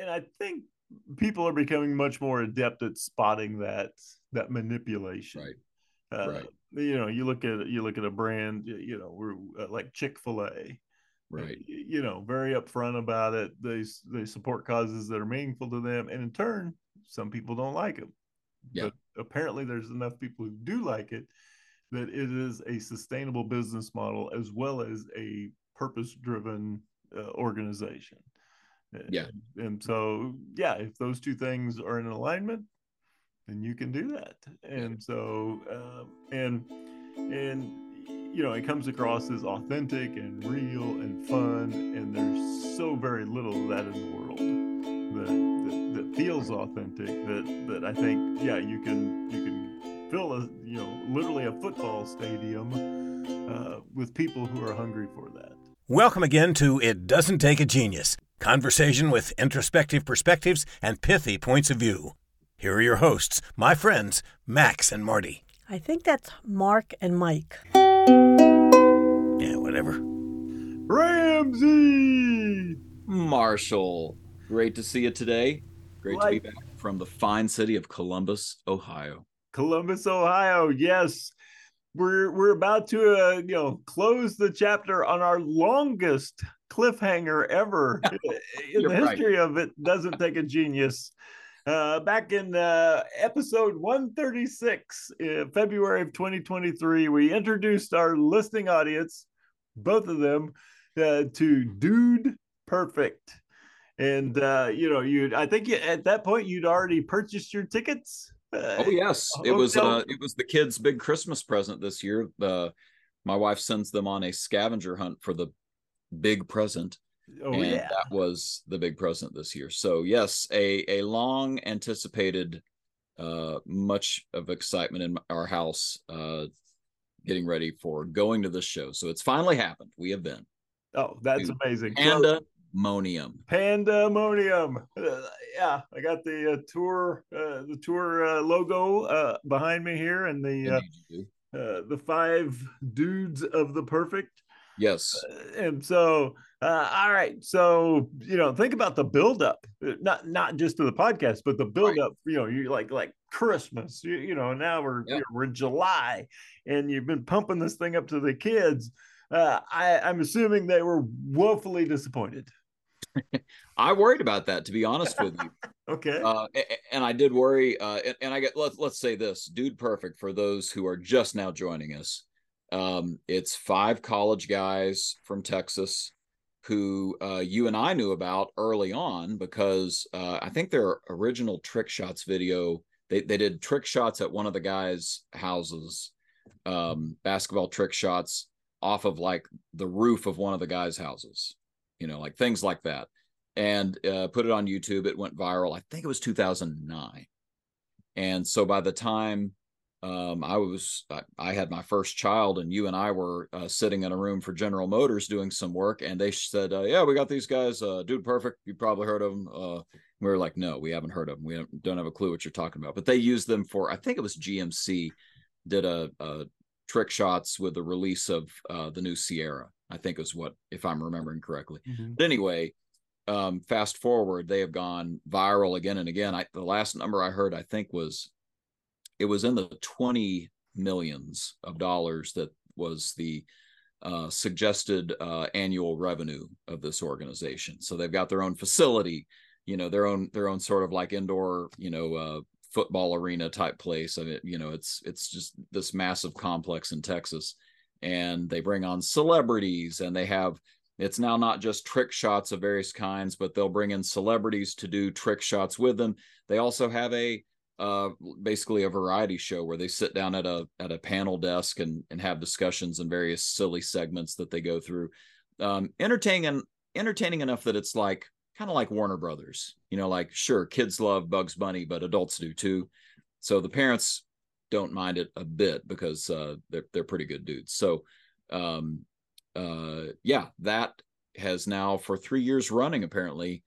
and I think people are becoming much more adept at spotting that that manipulation. Right. Uh, Right. You know, you look at you look at a brand, you know, we're uh, like Chick Fil A. Right. You know, very upfront about it. They they support causes that are meaningful to them, and in turn, some people don't like them. Yeah. But apparently, there's enough people who do like it that it is a sustainable business model as well as a purpose-driven uh, organization. Yeah. And, and so, yeah, if those two things are in alignment, then you can do that. And so, um, and and you know, it comes across as authentic and real and fun, and there's so very little of that in the world that that, that feels authentic. That that I think, yeah, you can you can fill a you know literally a football stadium uh, with people who are hungry for that. Welcome again to It Doesn't Take a Genius conversation with introspective perspectives and pithy points of view. Here are your hosts, my friends, Max and Marty. I think that's Mark and Mike. Yeah, whatever. Ramsey. Marshall, great to see you today. Great Like- to be back from the fine city of Columbus, Ohio. Columbus, Ohio. Yes, we're we're about to uh, you know close the chapter on our longest cliffhanger ever in the right. history of it. Doesn't take a genius. Uh, back in uh, episode 136, uh, February of 2023, we introduced our listening audience, both of them, uh, to Dude Perfect. And uh, you know, you I think you, at that point you'd already purchased your tickets. Uh, Oh yes, it was uh, it was the kids' big Christmas present this year. My wife sends them on a scavenger hunt for the big present, Oh and yeah. that was the big present this year. So yes, a a long anticipated, uh, much of excitement in our house, uh, getting ready for going to this show. So it's finally happened. We have been Oh, that's amazing. Pandemonium. pandemonium. Uh, yeah, I got the uh, tour, uh, the tour uh, logo uh, behind me here, and the uh, Indeed you do. uh, the five dudes of the perfect. Yes, Uh, and so, uh, all right, so you know, think about the buildup, uh, not not just to the podcast, but the buildup. You know, you like like Christmas. You, you know, now we're Yeah. we're in July, and you've been pumping this thing up to the kids. Uh, I, I'm assuming they were woefully disappointed. I worried about that. To be honest with you. Okay. uh, and I did worry. Uh, and, and I get let's let's say this, dude, perfect for those who are just now joining us. Um, it's five college guys from Texas who uh, you and I knew about early on because uh, I think their original trick shots video they they did trick shots at one of the guys' houses, um, basketball trick shots off of like the roof of one of the guys' houses, you know, like things like that and uh, put it on YouTube. It went viral. I think it was 2009. And so by the time um, I was, I, I had my first child, and you and I were uh, sitting in a room for General Motors doing some work, and they said, uh, "Yeah, we got these guys, uh, Dude Perfect. You probably heard of them." Uh, we were like, "No, we haven't heard of them. We don't- don't have a clue what you're talking about." But they used them for, I think it was GMC, did a, a trick shots with the release of uh, the new Sierra. I think is what, if I'm remembering correctly. But anyway, um, fast forward, they have gone viral again and again. I the last number I heard, I think, was it was in the 20 millions of dollars that was the uh, suggested uh, annual revenue of this organization. So they've got their own facility, you know, their own their own sort of like indoor, you know, uh, football arena type place. I mean, you know, it's it's just this massive complex in Texas, and they bring on celebrities, and they have it's now not just trick shots of various kinds, but they'll bring in celebrities to do trick shots with them. They also have a uh, basically a variety show where they sit down at a at a panel desk and and have discussions and various silly segments that they go through. Um, entertaining entertaining enough that it's like kind of like Warner Brothers, you know, like sure kids love Bugs Bunny, but adults do too. So the parents don't mind it a bit because uh, they're they're pretty good dudes. So um, uh, yeah, that has now for three years running apparently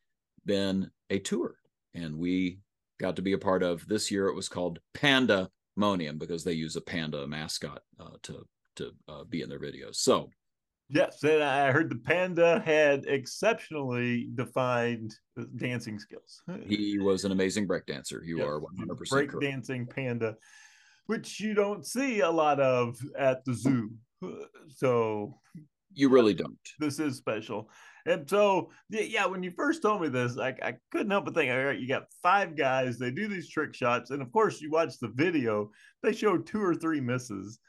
been a tour, and we got to be a part of. This year it was called Pandemonium because they use a panda mascot uh, to to uh, be in their videos. So Yes, and I heard the panda had exceptionally defined dancing skills. He was an amazing break dancer. You Yes, are 100% break correct. dancing panda, which you don't see a lot of at the zoo. So You really don't. this is special. And so, yeah, when you first told me this, I, I couldn't help but think, all right, you got five guys, they do these trick shots. And of course, you watch the video, they show two or three misses.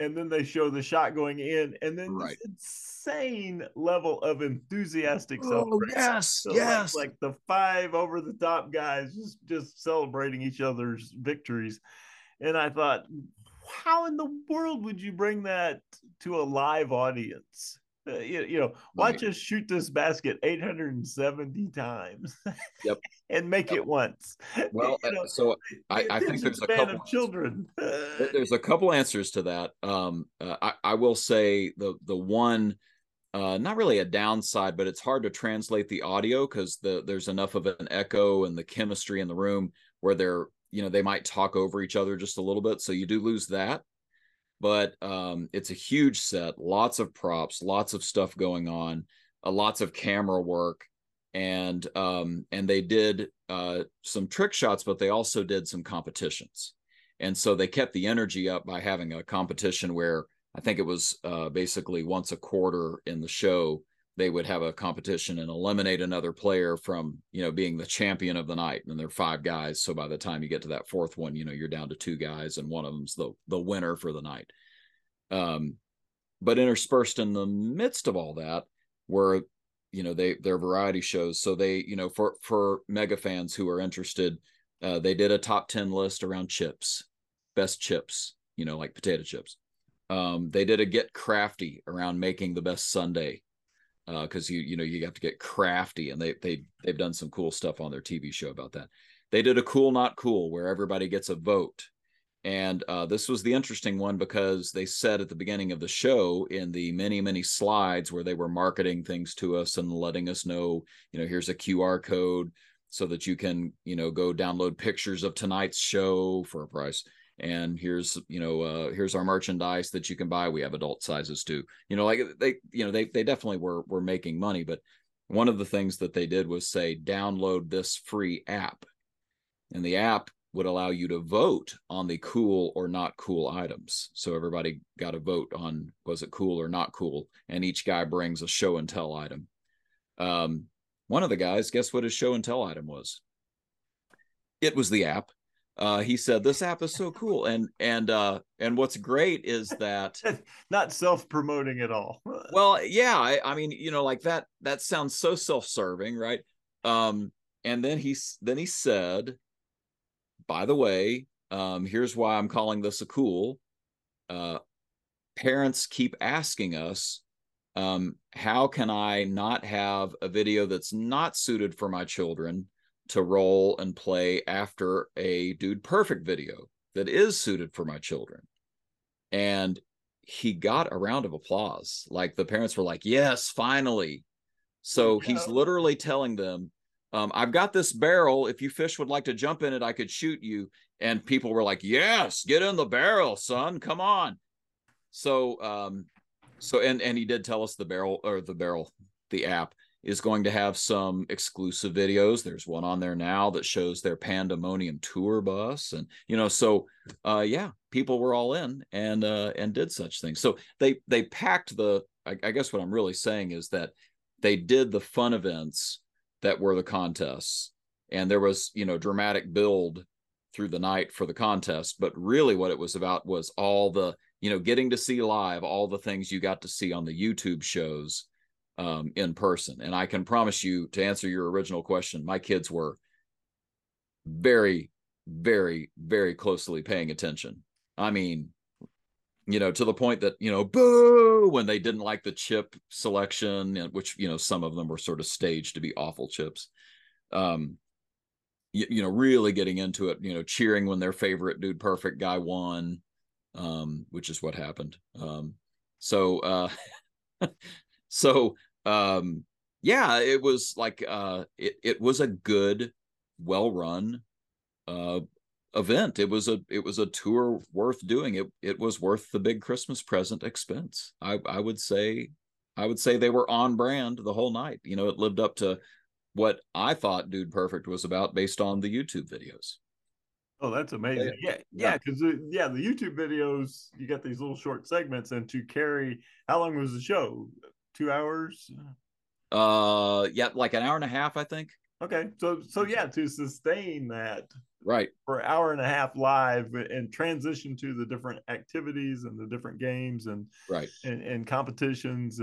And then they show the shot going in, and then Right. insane level of enthusiastic Oh, celebration. yes, So, like- yes. Like, the five over the top guys just, just celebrating each other's victories. And I thought, how in the world would you bring that to a live audience? Uh, you, you know, watch Right. us shoot this basket 870 times Yep. and make it once. Well, You know, uh, so I, I think there's a couple of children. There's a couple answers to that. Um, uh, I, I will say the the one, uh, not really a downside, but it's hard to translate the audio because the there's enough of an echo and the chemistry in the room where they're you know they might talk over each other just a little bit, so you do lose that. But um, it's a huge set, lots of props, lots of stuff going on, uh, lots of camera work, and um, and they did uh, some trick shots, but they also did some competitions. And so they kept the energy up by having a competition where I think it was uh, basically once a quarter in the show they would have a competition and eliminate another player from you know being the champion of the night and there are five guys. So by the time you get to that fourth one you know you're down to two guys and one of them's the the winner for the night. Um but interspersed in the midst of all that were you know they their variety shows. So they you know for for mega fans who are interested uh, they did a top 10 list around chips best chips you know like potato chips. Um, they did a get crafty around making the best sunday because you you know you have to get crafty and they they they've done some cool stuff on their tv show about that they did a cool not cool where everybody gets a vote and uh, this was the interesting one because they said at the beginning of the show in the many, many slides where they were marketing things to us and letting us know, you know, here's a QR code so that you can, you know, go download pictures of tonight's show for a price. And here's, you know, uh, here's our merchandise that you can buy. We have adult sizes too. You know, like they, you know, they they definitely were were making money. But one of the things that they did was say, download this free app, and the app would allow you to vote on the cool or not cool items. So everybody got a vote on was it cool or not cool, and each guy brings a show and tell item. Um, one of the guys, guess what his show and tell item was? It was the app. Uh, he said this app is so cool, and and uh, and what's great is that Not self promoting at all. well yeah I, I mean you know like that that sounds so self-serving right? Um and then he's then he said by the way um here's why i'm calling this a cool. Uh parents keep asking us um how can i not have a video that's not suited for my children to roll and play after a dude perfect video that is suited for my children and he got a round of applause. Like the parents were like, "Yes, finally." So he's literally telling them, um, "I've got this barrel. If you fish would like to jump in it, I could shoot you." And people were like, "Yes, get in the barrel, son. Come on." So, um, so and and he did tell us the barrel or the barrel, the app is going to have some exclusive videos. There's one on there now that shows their pandemonium tour bus, and you know, so uh, yeah, people were all in and uh, and did such things. So they they packed the. I, I guess what I'm really saying is that they did the fun events that were the contests, and there was you know dramatic build through the night for the contest. But really, what it was about was all the you know getting to see live all the things you got to see on the YouTube shows um, in person. And I can promise you, to answer your original question, my kids were very, very, very closely paying attention. I mean, you know, to the point that, you know, boo when they didn't like the chip selection, which, you know, some of them were sort of staged to be awful chips. Um, you, you know, really getting into it, you know, cheering when their favorite dude perfect guy won, um, which is what happened. Um, so, uh, so, um, yeah, it was like, uh, it, it was a good, well run, uh, event. It was a it was a tour worth doing. It it was worth the big Christmas present expense. I I would say I would say they were on brand the whole night. You know, it lived up to what I thought Dude Perfect was about based on the YouTube videos. Oh, that's amazing. Yeah, yeah, because yeah, yeah, the YouTube videos, you got these little short segments, and to carry, how long was the show? Two hours? Uh, yeah, like an hour and a half, I think. Okay, so so yeah, to sustain that right for an hour and a half live and transition to the different activities and the different games and right and, and competitions,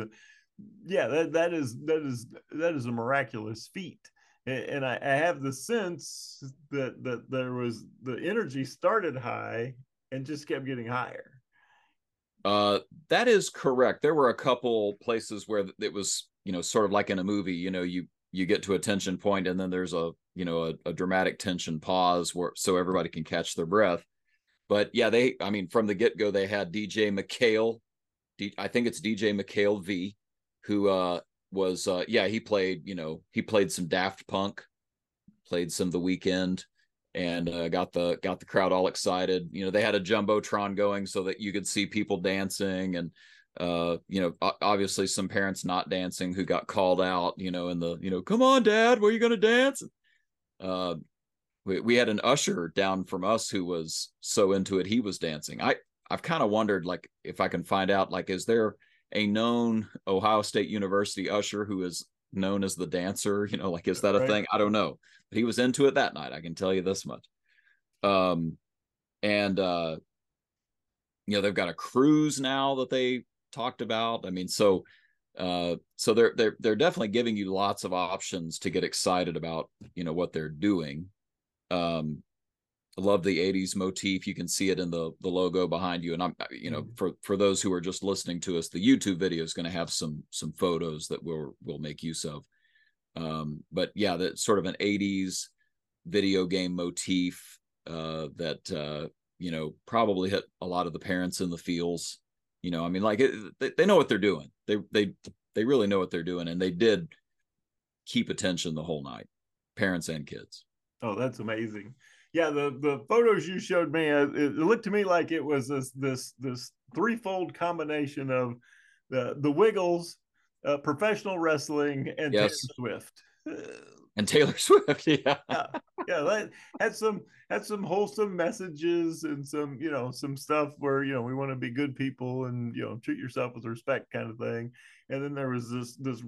yeah, that that is that is that is a miraculous feat and I, I, have the sense that that there was the energy started high and just kept getting higher. Uh, that is correct. There were a couple places where it was, you know, sort of like in a movie. You know, you you get to a tension point, and then there's a you know a, a dramatic tension pause where so everybody can catch their breath. But yeah, they, I mean, from the get go, they had DJ McHale. D, I think it's DJ McHale V, who uh, was uh yeah he played you know he played some daft punk played some the Weeknd and uh, got the got the crowd all excited. You know they had a jumbotron going so that you could see people dancing and uh you know obviously some parents not dancing who got called out you know in the you know come on dad where you gonna dance? Uh we, we had an usher down from us who was so into it he was dancing. I i've kind of wondered like if i can find out like is there a known Ohio State University usher who is known as the dancer. You know, like is that a right. thing? I don't know. But he was into it that night. I can tell you this much. Um, and uh, you know, they've got a cruise now that they talked about. I mean, so uh, so they're they're they're definitely giving you lots of options to get excited about you know what they're doing. Um, love the 80s motif you can see it in the the logo behind you and i'm you know mm-hmm. for for those who are just listening to us the youtube video is going to have some some photos that we'll we'll make use of. Um but yeah that sort of an 80s video game motif uh that uh you know probably hit a lot of the parents in the feels you know i mean like it, they, they know what they're doing. They they they really know what they're doing and they did keep attention the whole night parents and kids. Oh that's amazing yeah, the the photos you showed me, uh, it, looked to me like it was this this this threefold combination of the the Wiggles, uh, professional wrestling, and yes. Taylor Swift. and Taylor Swift, yeah, yeah, yeah. That had some had some wholesome messages and some you know some stuff where you know we want to be good people and you know treat yourself with respect kind of thing. And then there was this this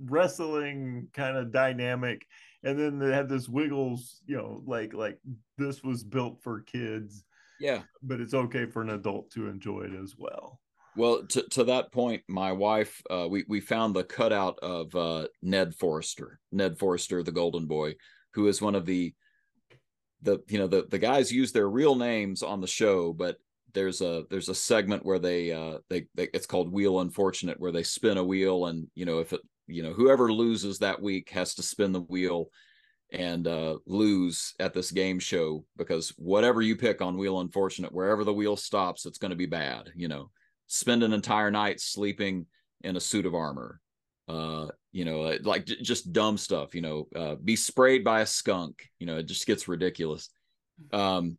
wrestling kind of dynamic and then they had this wiggles you know like like this was built for kids yeah but it's okay for an adult to enjoy it as well well to, to that point my wife uh, we, we found the cutout of uh, ned forrester ned forrester the golden boy who is one of the the you know the, the guys use their real names on the show but there's a there's a segment where they uh they, they it's called wheel unfortunate where they spin a wheel and you know if it you know whoever loses that week has to spin the wheel and uh, lose at this game show because whatever you pick on wheel unfortunate wherever the wheel stops it's going to be bad you know spend an entire night sleeping in a suit of armor. Uh you know uh, like j- just dumb stuff you know uh, be sprayed by a skunk you know it just gets ridiculous. Um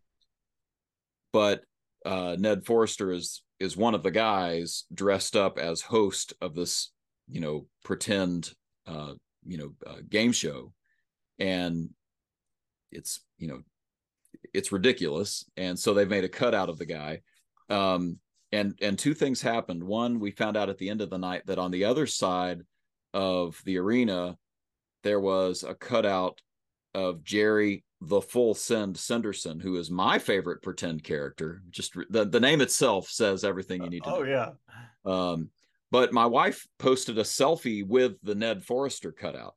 but uh ned forrester is is one of the guys dressed up as host of this you know pretend uh you know uh, game show. And it's you know it's ridiculous. And so they've made a cut out of the guy. Um and and two things happened one we found out at the end of the night that on the other side of the arena there was a cutout of jerry the full send Senderson, who is my favorite pretend character. Just the, the name itself says everything you need to oh, know. yeah. Um, but my wife posted a selfie with the Ned Forrester cutout.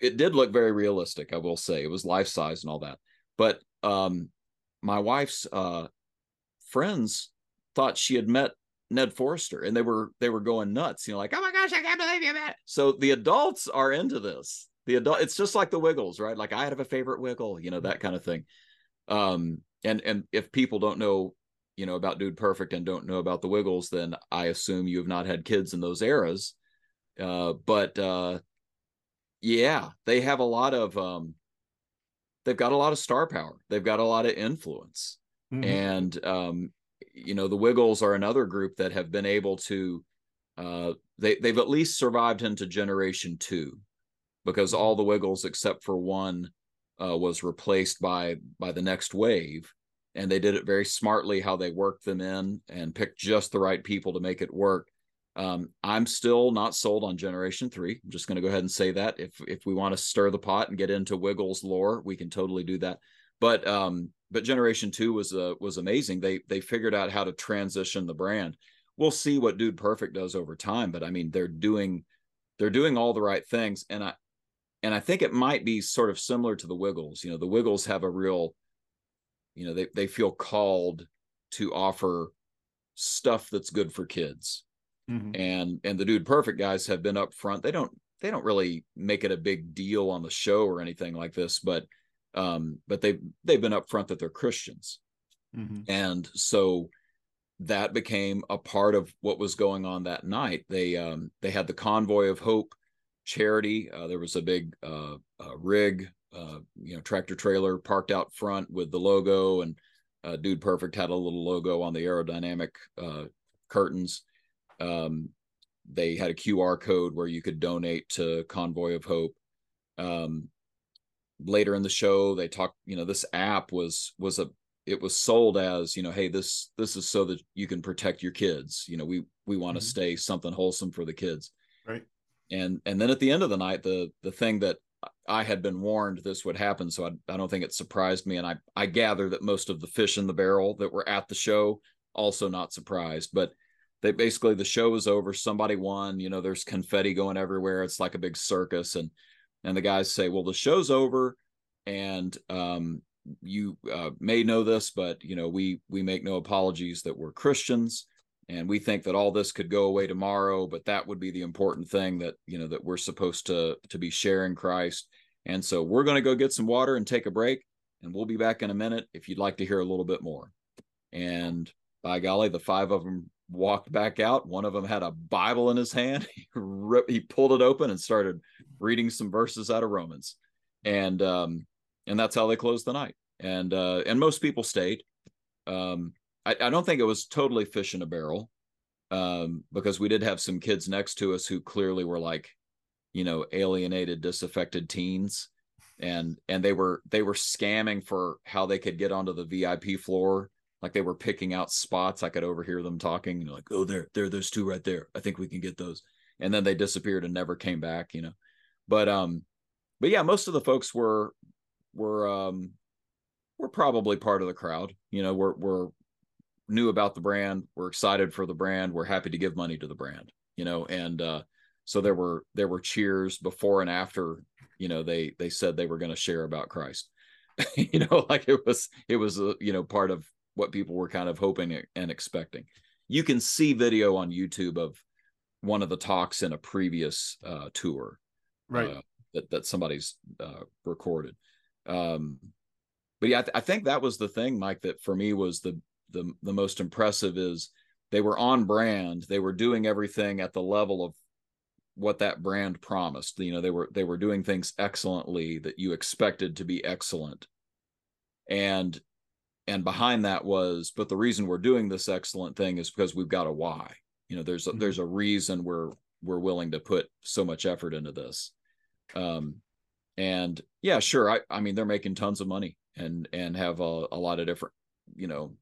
It did look very realistic, I will say. It was life size and all that. But um, my wife's uh, friends thought she had met Ned Forrester, and they were they were going nuts. You know, like, oh my gosh, I can't believe you met. So the adults are into this. The adult, it's just like the Wiggles, right? Like I have a favorite Wiggle, you know, that kind of thing. Um, and and if people don't know you know about Dude Perfect and don't know about the Wiggles, then I assume you have not had kids in those eras. Uh, but uh, yeah, they have a lot of um, they've got a lot of star power. They've got a lot of influence, mm-hmm. and um, you know the Wiggles are another group that have been able to uh, they they've at least survived into generation two, because Mm-hmm. all the Wiggles except for one uh, was replaced by by the next wave, and they did it very smartly how they worked them in and picked just the right people to make it work. Um, I'm still not sold on Generation Three. I'm just going to go ahead and say that if if we want to stir the pot and get into Wiggles lore, we can totally do that. But um, but Generation Two was uh, was amazing. They they figured out how to transition the brand. We'll see what Dude Perfect does over time, but I mean they're doing they're doing all the right things, and I and I think it might be sort of similar to the Wiggles. You know, the Wiggles have a real, you know, they they feel called to offer stuff that's good for kids Mhm. and and the dude perfect guys have been up front they don't they don't really make it a big deal on the show or anything like this but um but they they've been up front that they're christians. Mhm. and so that became a part of what was going on that night. They um they had the convoy of hope charity. Uh, there was a big uh, uh rig uh you know tractor trailer parked out front with the logo. And uh, dude perfect had a little logo on the aerodynamic uh curtains. Um they had a qr code where you could donate to convoy of hope. Um later in the show they talked you know this app was was a it was sold as you know hey this this is so that you can protect your kids you know we we want to Mhm. stay something wholesome for the kids Right. and and then at the end of the night the the thing that i had been warned this would happen so i, I don't think it surprised me and i i gather that most of the fish in the barrel that were at the show also not surprised but they basically the show is over somebody won you know there's confetti going everywhere it's like a big circus and and the guys say well the show's over and um you uh, may know this but you know we we make no apologies that we're christians and we think that all this could go away tomorrow but that would be the important thing that you know that we're supposed to to be sharing christ. And so we're going to go get some water and take a break and we'll be back in a minute if you'd like to hear a little bit more. And by golly the five of them walked back out. One of them had a bible in his hand. He, ripped, he pulled it open and started reading some verses out of romans. And um and that's how they closed the night. And uh and most people stayed. Um I, I don't think it was totally fish in a barrel um because we did have some kids next to us who clearly were like you know alienated disaffected teens. And and they were they were scamming for how they could get onto the vip floor like they were picking out spots i could overhear them talking know, like oh there there there's two right there. I think we can get those. And then they disappeared and never came back you know. But um but yeah most of the folks were were um were probably part of the crowd you know we're we're knew about the brand we're excited for the brand we're happy to give money to the brand you know and uh so there were there were cheers before and after you know they they said they were going to share about christ. You know like it was it was a you know part of what people were kind of hoping and expecting you can see video on youtube of one of the talks in a previous uh tour Right. uh, that that somebody's uh, recorded. Um, but yeah, I, th- I think that was the thing, Mike. That for me was the the the most impressive is they were on brand. They were doing everything at the level of what that brand promised. You know, they were they were doing things excellently that you expected to be excellent, and and behind that was, but the reason we're doing this excellent thing is because we've got a why. You know, there's a, Mhm. there's a reason we're we're willing to put so much effort into this um and yeah sure i i mean they're making tons of money and and have a, a lot of different you know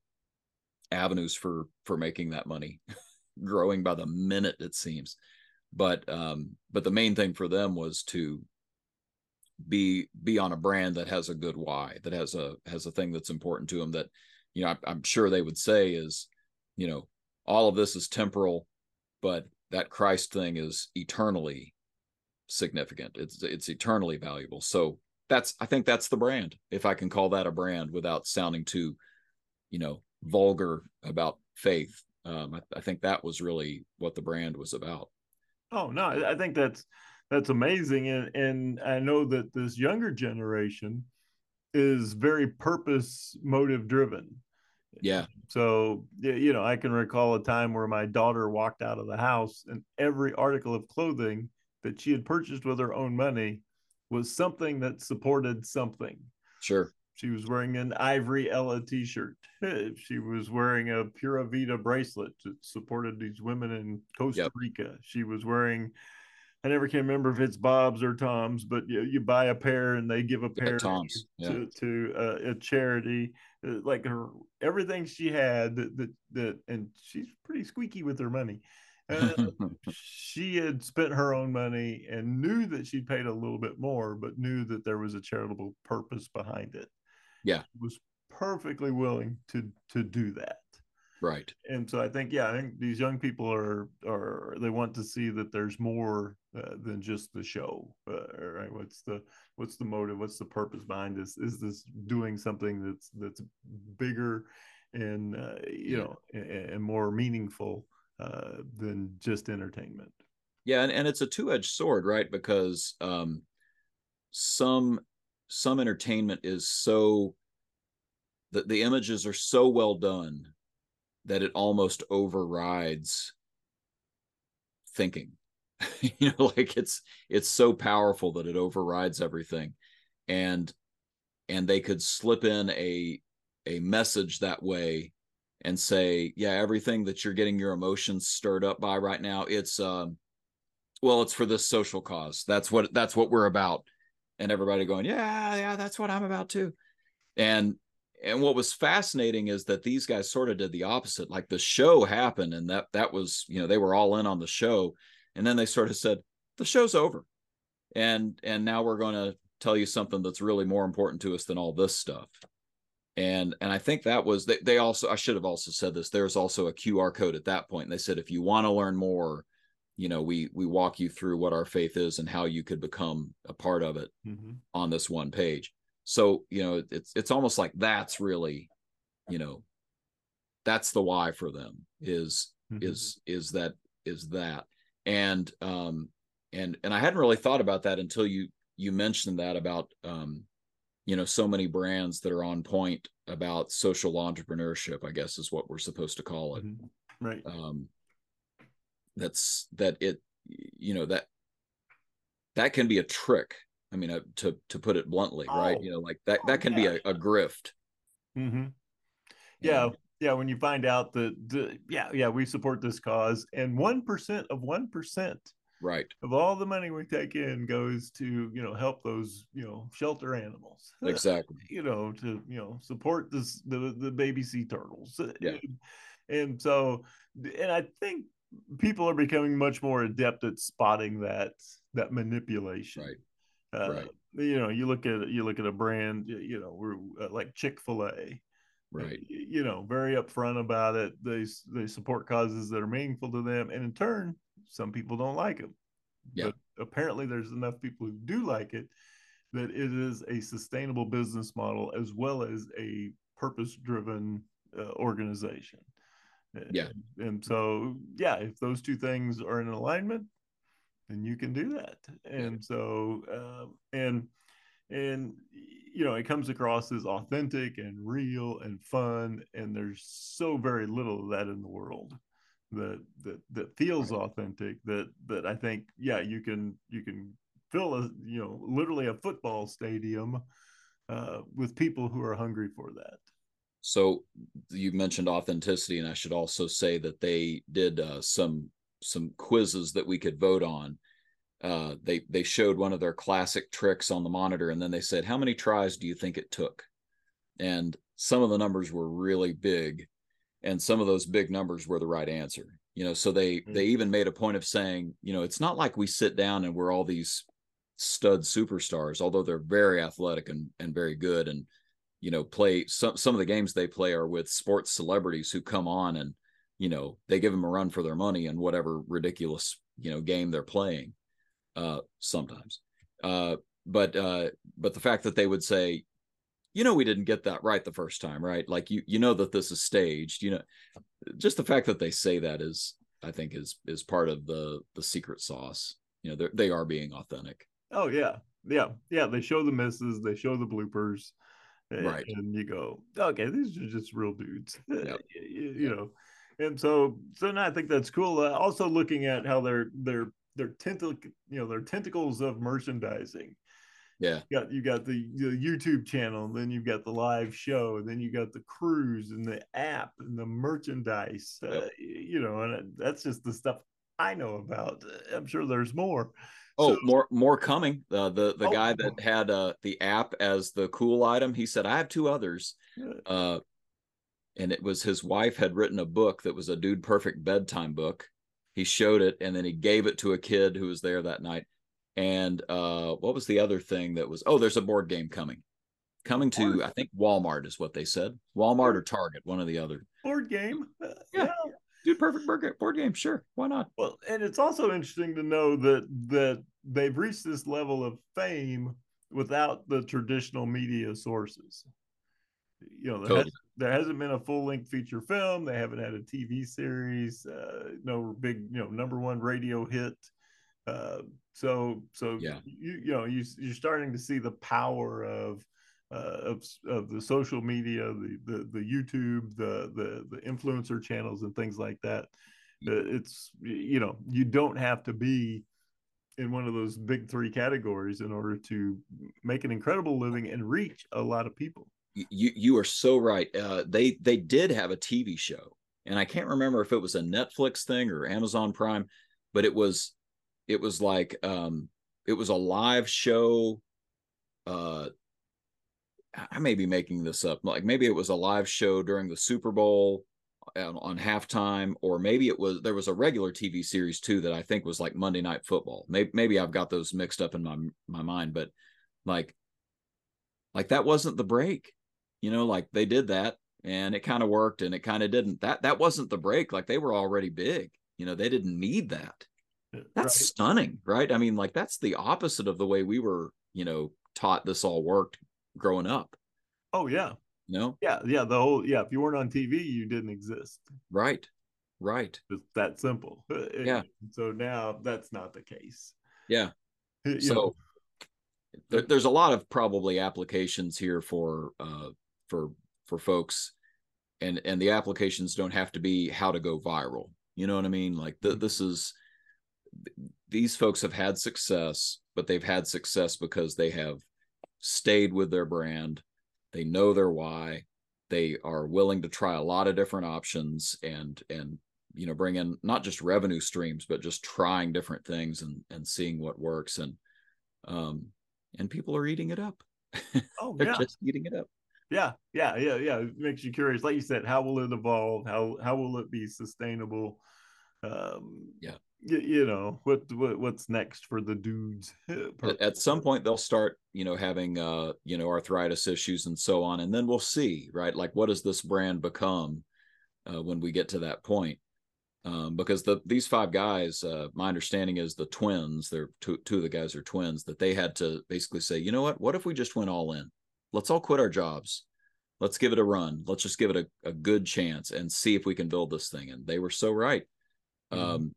avenues for for making that money growing by the minute it seems but um but the main thing for them was to be be on a brand that has a good why that has a has a thing that's important to them that you know I, i'm sure they would say is you know all of this is temporal but that christ thing is eternally significant. It's it's eternally valuable. So that's i think that's the brand if i can call that a brand without sounding too you know vulgar about faith. Um, I, I think that was really what the brand was about. Oh no, I I think that's that's amazing, and and I know that this younger generation is very purpose motive driven. yeah So you know, I can recall a time where my daughter walked out of the house, and every article of clothing that she had purchased with her own money was something that supported something. sure she was wearing an Ivory Ella t-shirt. She was wearing a Pura Vida bracelet that supported these women in Costa yep. Rica. She was wearing I never can remember if it's Bob's or Tom's, but you, you buy a pair and they give a pair Tom's. to, yeah. to uh, a charity. Uh, like her everything she had that, that, that and she's pretty squeaky with her money. Uh, she had spent her own money and knew that she paid a little bit more, but knew that there was a charitable purpose behind it. Yeah, she was perfectly willing to to do that. Right. And so I think yeah, I think these young people are are they want to see that there's more uh, than just the show. Uh, right? What's the what's the motive? What's the purpose behind this? Is this doing something that's that's bigger and uh, you know and, and, more meaningful uh, than just entertainment? Yeah, and, and it's a two edged sword, right? Because um, some some entertainment is so the, the images are so well done that it almost overrides thinking. You know like it's it's so powerful that it overrides everything. And and they could slip in a a message that way and say yeah everything that you're getting your emotions stirred up by right now it's um well it's for this social cause. That's what that's what we're about. And everybody going yeah yeah that's what i'm about too. And and what was fascinating is that these guys sort of did the opposite like the show happened and that that was you know they were all in on the show and then they sort of said the show's over. And and now we're going to tell you something that's really more important to us than all this stuff. And and i think that was they, they also i should have also said this there's also a qr code at that point and they said if you want to learn more you know we we walk you through what our faith is and how you could become a part of it mm-hmm. on this one page so you know it's it's almost like that's really you know that's the why for them is mm-hmm. is is that is that and um and and i hadn't really thought about that until you you mentioned that about um you know so many brands that are on point about social entrepreneurship i guess is what we're supposed to call it mm-hmm. right um that's that it you know that that can be a trick I mean, uh, to to put it bluntly, oh. right? You know, like that that can yeah. be a, a grift. Mm-hmm. Yeah, and, yeah. When you find out that, the, yeah, yeah, we support this cause, and one percent of one percent, right, of all the money we take in goes to you know help those you know shelter animals, exactly. you know, to you know support this the the baby sea turtles. Yeah. And so, and I think people are becoming much more adept at spotting that that manipulation. Right uh, right. You know, you look at you look at a brand, you know, we're uh, like Chick Fil A, right? You know, very upfront about it. They they support causes that are meaningful to them, and in turn, some people don't like them. Yeah. But apparently, there's enough people who do like it that it is a sustainable business model as well as a purpose-driven uh, organization. Yeah. And, and so, yeah, if those two things are in alignment, then you can do that. And so, uh, and and you know, it comes across as authentic and real and fun. And there's so very little of that in the world that that that feels authentic. That that I think, yeah, you can you can fill a you know literally a football stadium uh, with people who are hungry for that. So you mentioned authenticity, and I should also say that they did uh, some some quizzes that we could vote on. Uh, they they showed one of their classic tricks on the monitor, and then they said, "How many tries do you think it took?" And some of the numbers were really big, and some of those big numbers were the right answer. You know, so they mm-hmm. they even made a point of saying, you know, it's not like we sit down and we're all these stud superstars, although they're very athletic and and very good, and you know, play some some of the games they play are with sports celebrities who come on and you know they give them a run for their money in whatever ridiculous you know game they're playing uh sometimes. Uh but uh but the fact that they would say you know we didn't get that right the first time right? Like you you know that this is staged you know just the fact that they say that is i think is is part of the the secret sauce. You know they are being authentic. Oh yeah. Yeah. Yeah they show the misses they show the bloopers right. and you go okay these are just real dudes. Yep. you, you know and so so no, I think that's cool. Uh, also looking at how their their their tentacle you know their tentacles of merchandising. Yeah. You got you got the, the YouTube channel, and then you've got the live show, and then you got the cruise and the app and the merchandise. Uh, you know, and that's just the stuff I know about. I'm sure there's more. Oh, So- more more coming. Uh, the the Oh, guy that had uh, the app as the cool item, he said, "I have two others." And it was his wife had written a book that was a dude perfect bedtime book. He showed it, and then he gave it to a kid who was there that night. And uh, what was the other thing that was? Oh, there's a board game coming, coming to Board- I think Walmart is what they said. Walmart or Target, one or the other. Board game. Yeah. yeah. Dude perfect board game, board game, sure, why not? Well, and it's also interesting to know that that they've reached this level of fame without the traditional media sources. You know, there, Totally. There hasn't been a full length feature film. They haven't had a TV series. Uh, no big, you know, number one radio hit. Uh, so, so Yeah. you you know you you're starting to see the power of uh, of of the social media, the the the YouTube, the the the influencer channels, and things like that. Uh, It's you know you don't have to be in one of those big three categories in order to make an incredible living and reach a lot of people. You you are so right. Uh, they they did have a TV show, and I can't remember if it was a Netflix thing or Amazon Prime, but it was it was like um, it was a live show. Uh, I may be making this up. Like maybe it was a live show during the Super Bowl on, on halftime, or maybe it was there was a regular TV series too that I think was like Monday Night Football. Maybe maybe I've got those mixed up in my my mind, but like like that wasn't the break you know like they did that and it kind of worked and it kind of didn't that that wasn't the break like they were already big you know they didn't need that that's Right? stunning right i mean like that's the opposite of the way we were you know taught this all worked growing up Oh yeah, you know yeah, yeah. The whole yeah. If you weren't on TV, you didn't exist. right right It's that simple. Yeah. So now that's not the case. Yeah. So there, there's a lot of probably applications here for uh for for folks and and the applications don't have to be how to go viral. You know what i mean? Like th- this is these folks have had success but they've had success because they have stayed with their brand. They know their why. They are willing to try a lot of different options and and you know bring in not just revenue streams but just trying different things and and seeing what works. And um and people are eating it up. Oh they're yeah, just eating it up yeah, yeah, yeah, yeah. It makes you curious. Like you said, how will it evolve? How how will it be sustainable? Um, Yeah. You, you know what, what what's next for the dudes? at, at some point they'll start you know having uh you know arthritis issues and so on and then we'll see right like what does this brand become uh, when we get to that point um, because the these five guys uh, my understanding is the twins they're two, two of the guys are twins that they had to basically say you know what what if we just went all in let's all quit our jobs. Let's give it a run. Let's just give it a, a good chance and see if we can build this thing. And they were so right. Mhm. um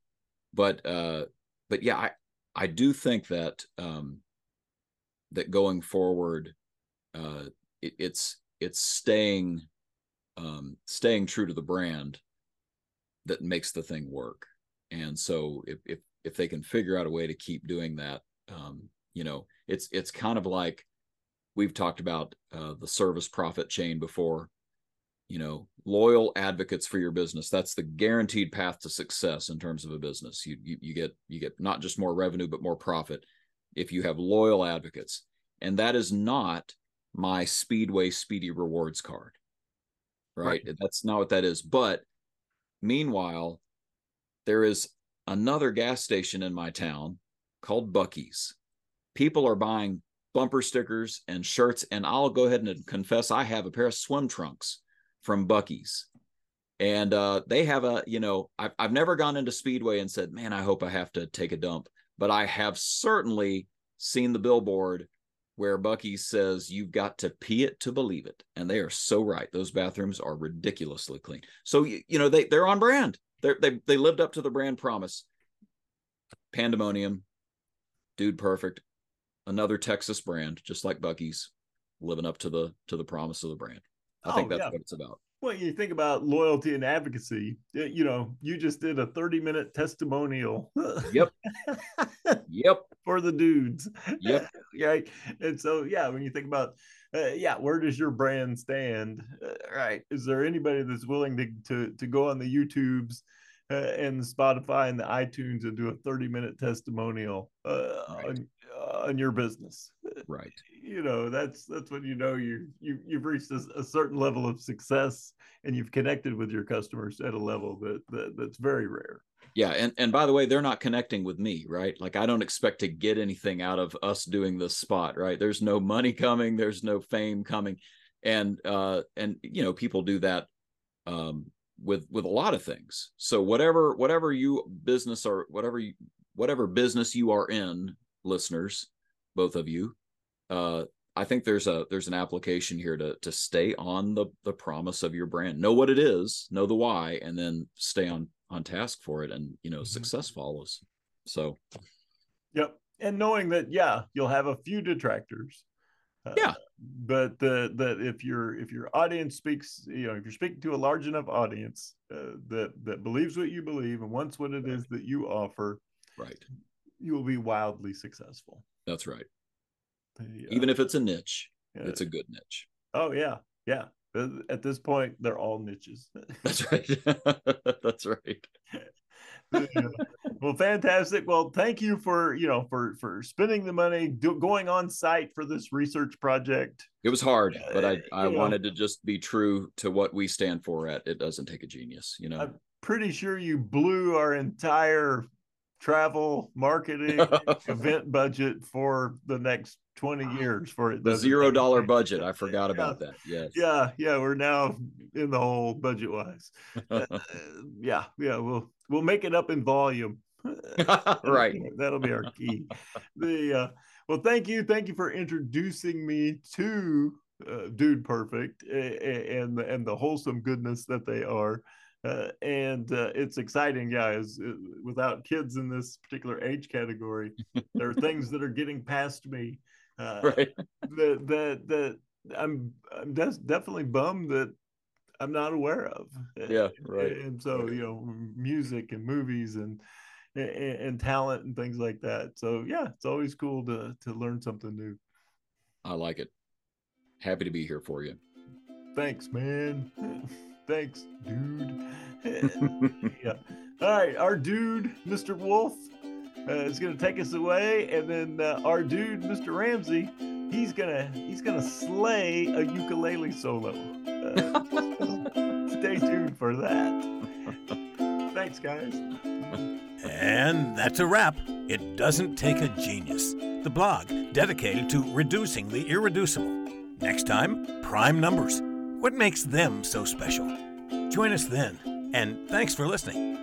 but uh but yeah i i do think that um that going forward uh it, it's it's staying um staying true to the brand that makes the thing work. And so if if if they can figure out a way to keep doing that um you know it's it's kind of like we've talked about uh the service profit chain before. You know loyal advocates for your business that's the guaranteed path to success in terms of a business. You you, you get you get not just more revenue but more profit if you have loyal advocates. And that is not my speedway speedy rewards card right, that's not what that is. But meanwhile there is another gas station in my town called Buc-ee's people are buying bumper stickers and shirts and i'll go ahead and confess i have a pair of swim trunks from Buc-ee's and uh, they have a you know I've, I've never gone into speedway and said man i hope i have to take a dump. But i have certainly seen the billboard where Buc-ee says you've got to pee it to believe it. And they are so right. Those bathrooms are ridiculously clean. So you, you know they, they're on brand. They're, they, they lived up to the brand promise. Pandemonium. Dude perfect another texas brand just like Buc-ee's living up to the to the promise of the brand i think Oh, that's yeah. what it's about well, you think about loyalty and advocacy. You know, you just did a 30 minute testimonial. Yep. yep. For the dudes. Yep. right. And so, yeah, when you think about, uh, yeah, where does your brand stand? Uh, right. Is there anybody that's willing to to to go on the YouTubes? Uh, and Spotify and the iTunes and do a 30 minute testimonial uh, right. on, on your business. Right. You know, that's that's when you know you you you've reached a, a, certain level of success and you've connected with your customers at a level that, that that's very rare. Yeah, and and by the way, they're not connecting with me, right? Like I don't expect to get anything out of us doing this spot, right? There's no money coming, there's no fame coming. And uh and you know, people do that um with with a lot of things. So whatever whatever you business or whatever you whatever business you are in, listeners, both of you, uh, I think there's a there's an application here to to stay on the the promise of your brand. Know what it is, know the why, and then stay on on task for it, and you know mm-hmm. success follows. So, yep, and knowing that yeah, you'll have a few detractors. Uh, yeah, but the that if your if your audience speaks, you know, if you're speaking to a large enough audience uh, that that believes what you believe and wants what it is that you offer, right, you will be wildly successful. That's right. The, uh, Even if it's a niche, yeah. it's a good niche. Oh yeah, yeah. At this point, they're all niches. That's right. That's right. well, fantastic. Well, thank you for you know for for spending the money do, going on site for this research project. It was hard, but I I wanted know, to just be true to what we stand for. At it doesn't take a genius, you know. I'm pretty sure you blew our entire travel marketing event budget for the next 20 years for it. The zero dollar budget. I forgot yeah. about that. Yes. Yeah. Yeah. We're now in the hole budget wise. uh, yeah. Yeah. We'll, we'll make it up in volume. right. That'll be our key. the, uh, well, thank you. Thank you for introducing me to uh, Dude Perfect and, and the wholesome goodness that they are. Uh, and uh, it's exciting, guys. Yeah, uh, without kids in this particular age category, there are things that are getting past me. Uh, right. That that that I'm I'm des- definitely bummed that I'm not aware of. Yeah. Right. And so you know, music and movies and, and and talent and things like that. So yeah, it's always cool to to learn something new. I like it. Happy to be here for you. Thanks, man. Thanks, dude. yeah. All right, our dude, Mr. Wolf, uh, is gonna take us away, and then uh, our dude, Mr. Ramsey, he's gonna he's gonna slay a ukulele solo. Uh, stay tuned for that. Thanks, guys. And that's a wrap. It doesn't take a genius. The blog dedicated to reducing the irreducible. Next time, prime numbers. What makes them so special? Join us then, and thanks for listening.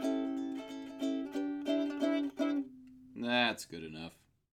That's good enough.